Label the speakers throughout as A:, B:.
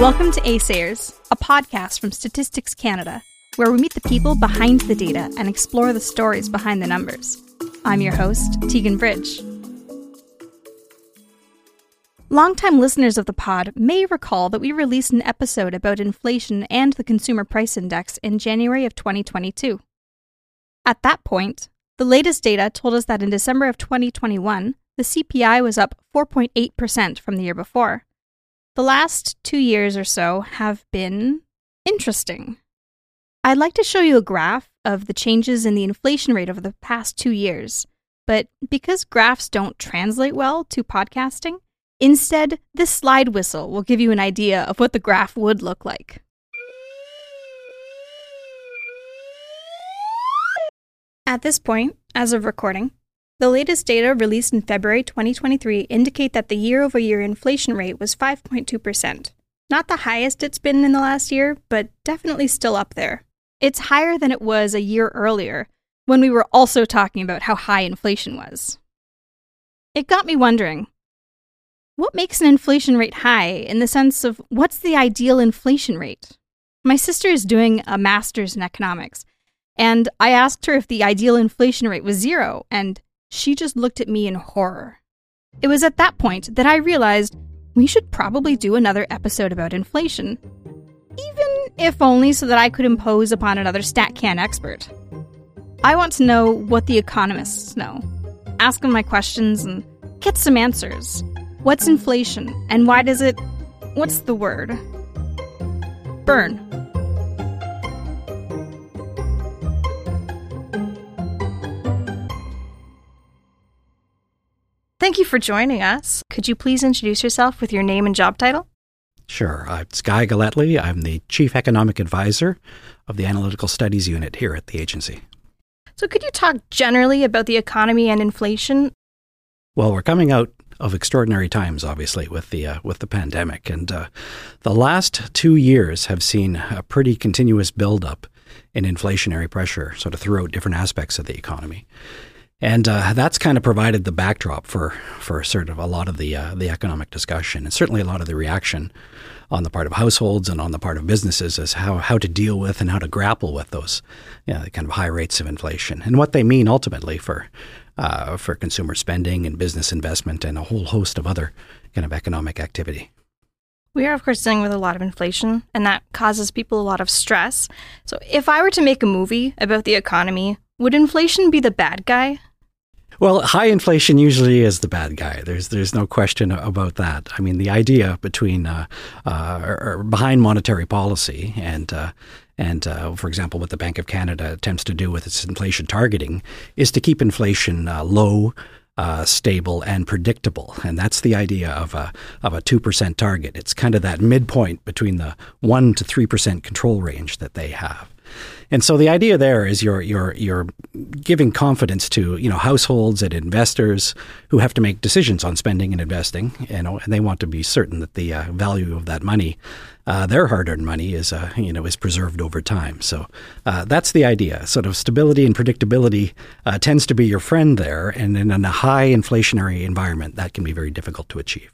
A: Welcome to Assayers, a podcast from Statistics Canada, where we meet the people behind the data and explore the stories behind the numbers. I'm your host, Tegan Bridge. Longtime listeners of the pod may recall that we released an episode about inflation and the Consumer Price Index in January of 2022. At that point, the latest data told us that in December of 2021, the CPI was up 4.8% from the year before. The last two years or so have been interesting. I'd like to show you a graph of the changes in the inflation rate over the past two years, but because graphs don't translate well to podcasting, instead, this slide whistle will give you an idea of what the graph would look like. At this point, as of recording, the latest data released in February 2023 indicate that the year over year inflation rate was 5.2%. Not the highest it's been in the last year, but definitely still up there. It's higher than it was a year earlier, when we were also talking about how high inflation was. It got me wondering what makes an inflation rate high in the sense of what's the ideal inflation rate? My sister is doing a master's in economics, and I asked her if the ideal inflation rate was zero, and she just looked at me in horror. It was at that point that I realized we should probably do another episode about inflation. Even if only so that I could impose upon another StatCan expert. I want to know what the economists know. Ask them my questions and get some answers. What's inflation and why does it. What's the word? Burn. Thank you for joining us. Could you please introduce yourself with your name and job title?
B: Sure. I'm Guy Gellatly. I'm the Chief Economic Advisor of the Analytical Studies Unit here at the agency.
A: So, could you talk generally about the economy and inflation?
B: Well, we're coming out of extraordinary times, obviously, with the uh, with the pandemic, and uh, the last two years have seen a pretty continuous buildup in inflationary pressure, sort of throughout different aspects of the economy. And uh, that's kind of provided the backdrop for, for sort of a lot of the uh, the economic discussion, and certainly a lot of the reaction on the part of households and on the part of businesses as how, how to deal with and how to grapple with those you know, kind of high rates of inflation and what they mean ultimately for uh, for consumer spending and business investment and a whole host of other kind of economic activity.
A: We are, of course, dealing with a lot of inflation, and that causes people a lot of stress. So, if I were to make a movie about the economy, would inflation be the bad guy?
B: Well, high inflation usually is the bad guy. There's there's no question about that. I mean, the idea between uh, uh, or behind monetary policy and uh, and uh, for example, what the Bank of Canada attempts to do with its inflation targeting is to keep inflation uh, low. Uh, stable and predictable, and that's the idea of a of a two percent target. It's kind of that midpoint between the one to three percent control range that they have. And so the idea there is you're you're you're giving confidence to you know households and investors who have to make decisions on spending and investing, you know, and they want to be certain that the uh, value of that money, uh, their hard-earned money, is uh, you know is preserved over time. So uh, that's the idea. Sort of stability and predictability uh, tends to be your friend there, and in a high inflationary environment, that can be very difficult to achieve.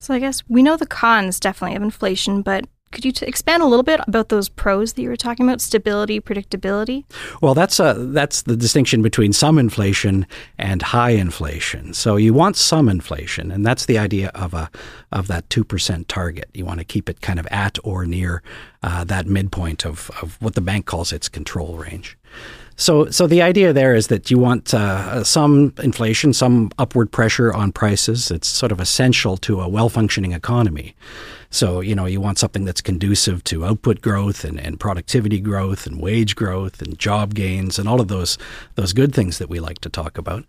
A: So I guess we know the cons definitely of inflation, but could you t- expand a little bit about those pros that you were talking about, stability, predictability?
B: Well, that's uh, that's the distinction between some inflation and high inflation. So you want some inflation, and that's the idea of a of that two percent target. You want to keep it kind of at or near uh, that midpoint of, of what the bank calls its control range. So, so the idea there is that you want uh, some inflation, some upward pressure on prices. It's sort of essential to a well-functioning economy. So, you know, you want something that's conducive to output growth and, and productivity growth and wage growth and job gains and all of those those good things that we like to talk about.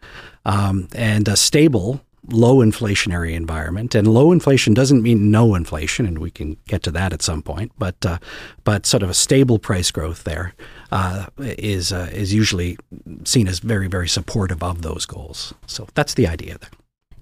B: Um, and a stable low inflationary environment. And low inflation doesn't mean no inflation, and we can get to that at some point. But uh, but sort of a stable price growth there uh, is uh, is usually seen as very very supportive of those goals. So that's the idea there.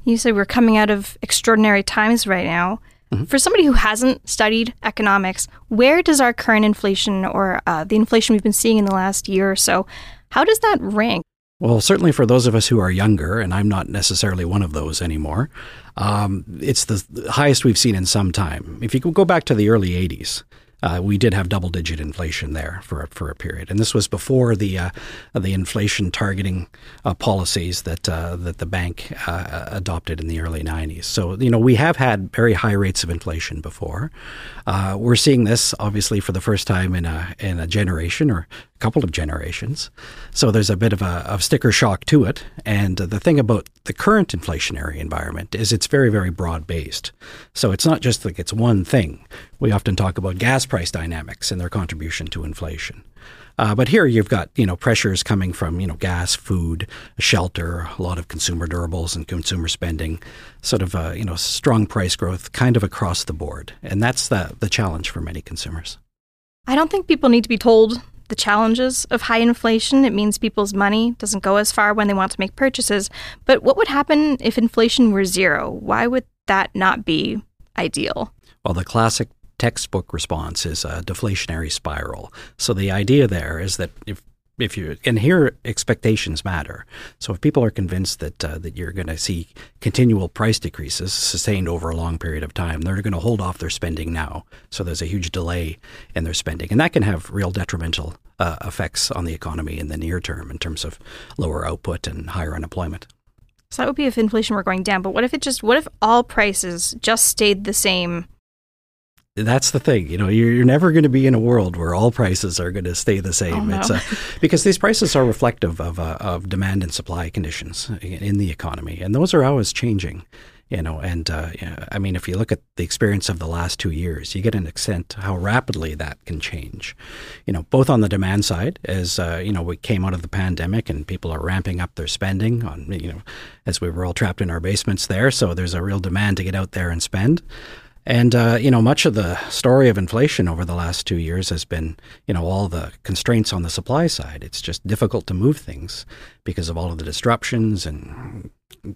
A: You say we're coming out of extraordinary times right now. Mm-hmm. For somebody who hasn't studied economics, where does our current inflation or uh, the inflation we've been seeing in the last year or so, how does that rank?
B: Well, certainly for those of us who are younger, and I'm not necessarily one of those anymore, um, it's the highest we've seen in some time. If you go back to the early 80s, uh, we did have double digit inflation there for for a period, and this was before the uh, the inflation targeting uh, policies that uh, that the bank uh, adopted in the early '90s. So you know we have had very high rates of inflation before. Uh, we're seeing this obviously for the first time in a in a generation or couple of generations. So there's a bit of a of sticker shock to it. And the thing about the current inflationary environment is it's very very broad based. So it's not just like it's one thing. We often talk about gas price dynamics and their contribution to inflation. Uh, but here you've got you know pressures coming from you know gas, food, shelter, a lot of consumer durables and consumer spending, sort of uh, you know strong price growth kind of across the board, and that's the the challenge for many consumers.
A: I don't think people need to be told the challenges of high inflation. It means people's money doesn't go as far when they want to make purchases. But what would happen if inflation were zero? Why would that not be ideal?
B: Well, the classic textbook response is a deflationary spiral. So the idea there is that if if you and here expectations matter. So if people are convinced that uh, that you're going to see continual price decreases sustained over a long period of time, they're going to hold off their spending now. So there's a huge delay in their spending, and that can have real detrimental uh, effects on the economy in the near term in terms of lower output and higher unemployment.
A: So that would be if inflation were going down. But what if it just what if all prices just stayed the same
B: that's the thing. You know, you're, you're never going to be in a world where all prices are going to stay the same.
A: Oh, no.
B: It's uh, because these prices are reflective of uh, of demand and supply conditions in the economy, and those are always changing. You know, and uh, I mean, if you look at the experience of the last two years, you get an extent how rapidly that can change. You know, both on the demand side, as uh, you know, we came out of the pandemic and people are ramping up their spending on, you know, as we were all trapped in our basements there. So there's a real demand to get out there and spend. And uh, you know, much of the story of inflation over the last two years has been, you know, all the constraints on the supply side. It's just difficult to move things because of all of the disruptions and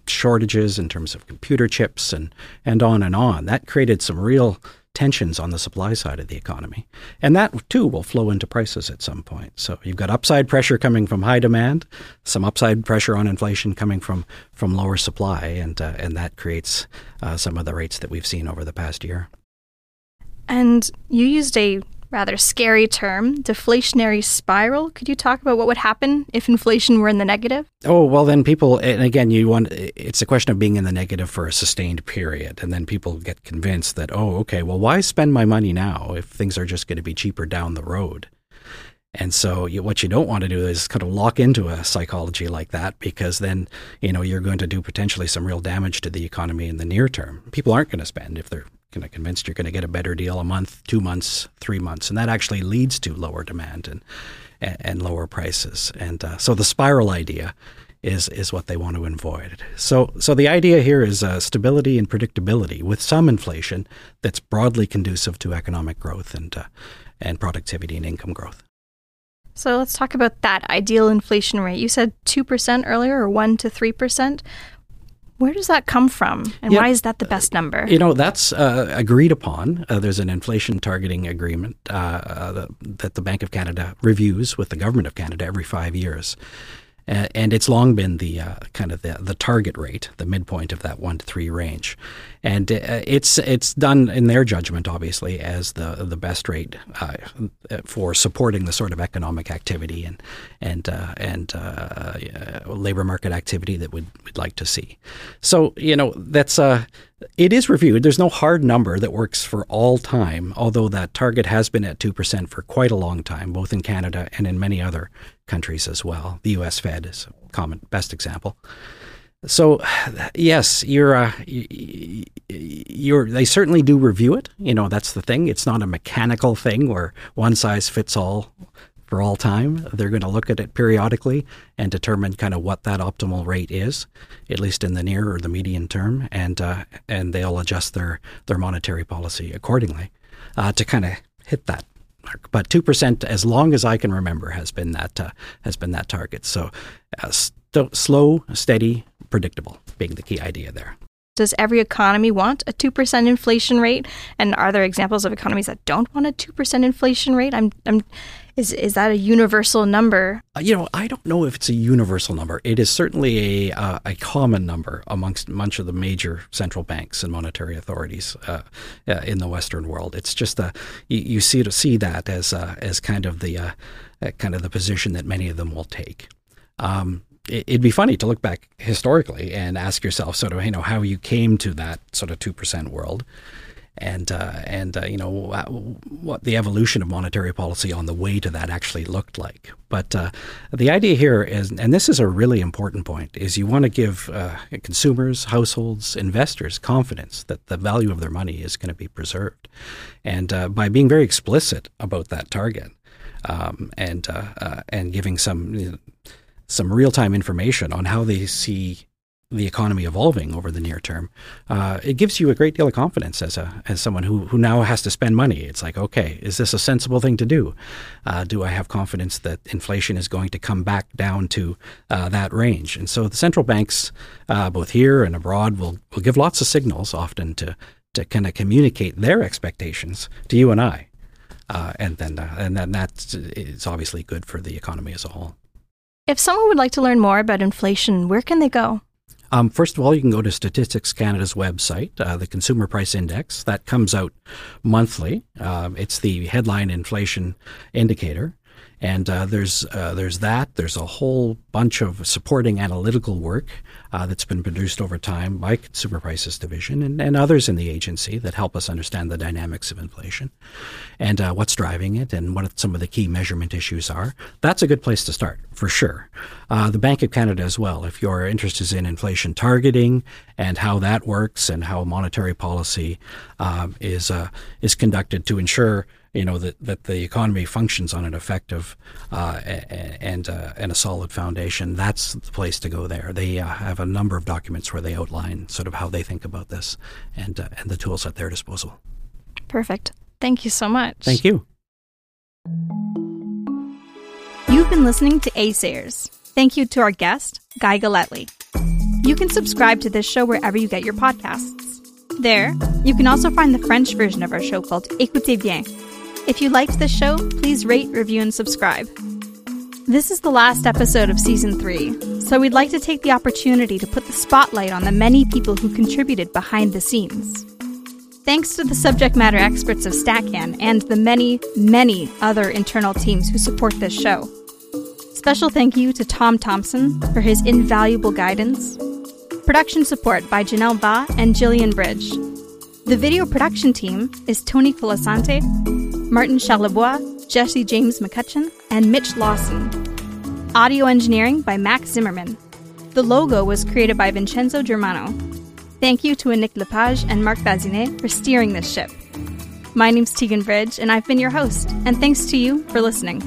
B: shortages in terms of computer chips and and on and on. That created some real tensions on the supply side of the economy. And that too will flow into prices at some point. So you've got upside pressure coming from high demand, some upside pressure on inflation coming from, from lower supply, and, uh, and that creates uh, some of the rates that we've seen over the past year.
A: And you used a rather scary term, deflationary spiral. Could you talk about what would happen if inflation were in the negative?
B: Oh, well, then people, and again, you want, it's a question of being in the negative for a sustained period. And then people get convinced that, oh, okay, well, why spend my money now if things are just going to be cheaper down the road? And so you, what you don't want to do is kind of lock into a psychology like that because then, you know, you're going to do potentially some real damage to the economy in the near term. People aren't going to spend if they're kind of convinced you're going to get a better deal a month, two months, three months, and that actually leads to lower demand and and, and lower prices. And uh, so the spiral idea is is what they want to avoid. So so the idea here is uh, stability and predictability with some inflation that's broadly conducive to economic growth and uh, and productivity and income growth.
A: So let's talk about that ideal inflation rate. You said 2% earlier or 1 to 3%. Where does that come from, and yeah, why is that the best number?
B: You know, that's uh, agreed upon. Uh, there's an inflation targeting agreement uh, uh that the Bank of Canada reviews with the Government of Canada every five years and it's long been the uh, kind of the, the target rate, the midpoint of that one to three range, and uh, it's it's done in their judgment, obviously, as the the best rate uh, for supporting the sort of economic activity and and uh, and uh, labor market activity that we'd, we'd like to see. So you know that's uh, it is reviewed. There's no hard number that works for all time, although that target has been at 2% for quite a long time, both in Canada and in many other countries as well. The U.S. Fed is a common best example. So, yes, you're, uh, you're. They certainly do review it. You know, that's the thing. It's not a mechanical thing where one size fits all for all time. They're going to look at it periodically and determine kind of what that optimal rate is, at least in the near or the medium term, and uh, and they'll adjust their their monetary policy accordingly uh, to kind of hit that mark. But two percent, as long as I can remember, has been that uh, has been that target. So uh, st- slow, steady, predictable, being the key idea there.
A: Does every economy want a 2% inflation rate? And are there examples of economies that don't want a 2% inflation rate? I'm, I'm Is is that a universal number?
B: Uh, you know, I don't know if it's a universal number. It is certainly a uh, a common number amongst much of the major central banks and monetary authorities uh, uh in the Western world. It's just a you, you see to see that as uh, as kind of the uh, kind of the position that many of them will take. Um, it'd be funny to look back historically and ask yourself sort of you know how you came to that sort of two percent world and uh, and uh, you know what the evolution of monetary policy on the way to that actually looked like. But uh, the idea here is, and this is a really important point, is you want to give uh, consumers, households, investors confidence that the value of their money is going to be preserved, and uh, by being very explicit about that target, um, and uh, and giving some. You know, some real time information on how they see the economy evolving over the near term, uh, it gives you a great deal of confidence as a as someone who who now has to spend money. It's like, okay, is this a sensible thing to do? Uh, do I have confidence that inflation is going to come back down to uh, that range? And so the central banks, uh, both here and abroad, will will give lots of signals often to to kind of communicate their expectations to you and I, uh, and then uh, and then that's it's obviously good for the economy as a whole.
A: If someone would like to learn more about inflation, where can they go?
B: Um, first of all, you can go to Statistics Canada's website, uh, the Consumer Price Index. That comes out monthly. Uh, it's the headline inflation indicator. And uh, there's uh, there's that. There's a whole bunch of supporting analytical work uh, that's been produced over time by Consumer Prices Division and, and others in the agency that help us understand the dynamics of inflation and uh, what's driving it and what some of the key measurement issues are. That's a good place to start for sure. Uh, the Bank of Canada as well. If your interest is in inflation targeting and how that works and how monetary policy uh, is is conducted to ensure you know that, that the economy functions on an effective uh, and uh, and a solid foundation. That's the place to go. There, they uh, have a number of documents where they outline sort of how they think about this and uh, and the tools at their disposal.
A: Perfect. Thank you so much.
B: Thank you.
A: You've been listening to Assayers. Thank you to our guest, Guy Gellatly. You can subscribe to this show wherever you get your podcasts. There, you can also find the French version of our show called Écoutez bien if you liked this show, please rate, review, and subscribe. This is the last episode of season three, so we'd like to take the opportunity to put the spotlight on the many people who contributed behind the scenes. Thanks to the subject matter experts of StatCan and the many, many other internal teams who support this show. Special thank you to Tom Thompson for his invaluable guidance. Production support by Janelle Va and Jillian Bridge. The video production team is Tony Colasante, Martin Charlebois, Jesse James McCutcheon, and Mitch Lawson. Audio engineering by Max Zimmerman. The logo was created by Vincenzo Germano. Thank you to Nick Lepage and Marc Bazinet for steering this ship. My name's Tegan Bridge, and I've been your host, and thanks to you for listening.